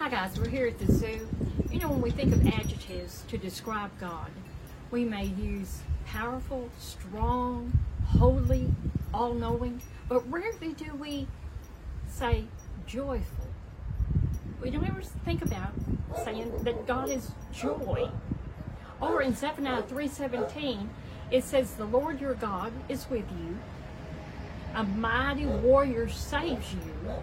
Hi guys, we're here at the zoo. You know, when we think of adjectives to describe God, we may use powerful, strong, holy, all knowing, but rarely do we say joyful. We don't ever think about saying that God is joy. Or in Zephaniah 3:17, it says, "The Lord your God is with you. A mighty warrior saves you,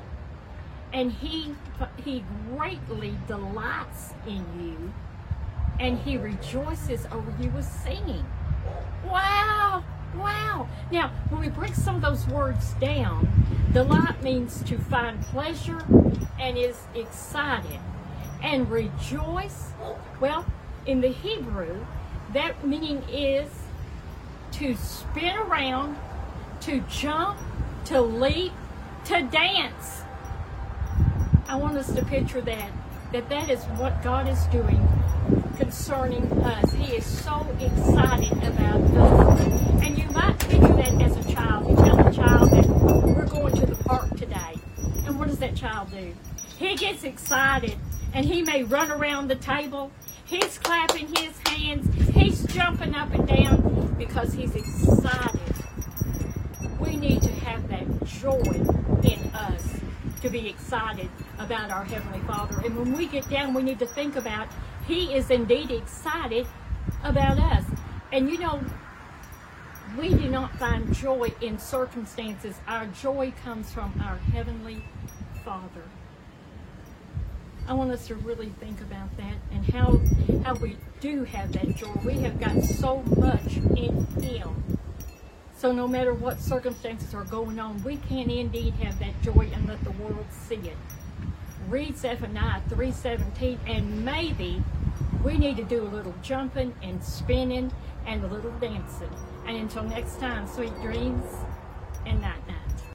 and he he greatly delights in you, and he rejoices over you with singing." Wow! Wow! Now, when we break some of those words down, delight means to find pleasure and is excited. And rejoice, well, in the Hebrew, that meaning is to spin around, to jump, to leap, to dance. I want us to picture that, that that is what God is doing concerning us. He is so excited about us. And you might picture that as a child. You tell a child that we're going to the park today. And what does that child do? He gets excited and he may run around the table. He's clapping his hands. He's jumping up and down because he's excited. We need to have that joy to be excited about our Heavenly Father. And when we get down, we need to think about He is indeed excited about us. And you know, we do not find joy in circumstances. Our joy comes from our Heavenly Father. I want us to really think about that and how how we do have that joy. We have got so much in Him. So no matter what circumstances are going on, we can indeed have that joy and let the world see it. Read Zephaniah 3.17 and maybe we need to do a little jumping and spinning and a little dancing. And until next time, sweet dreams and night.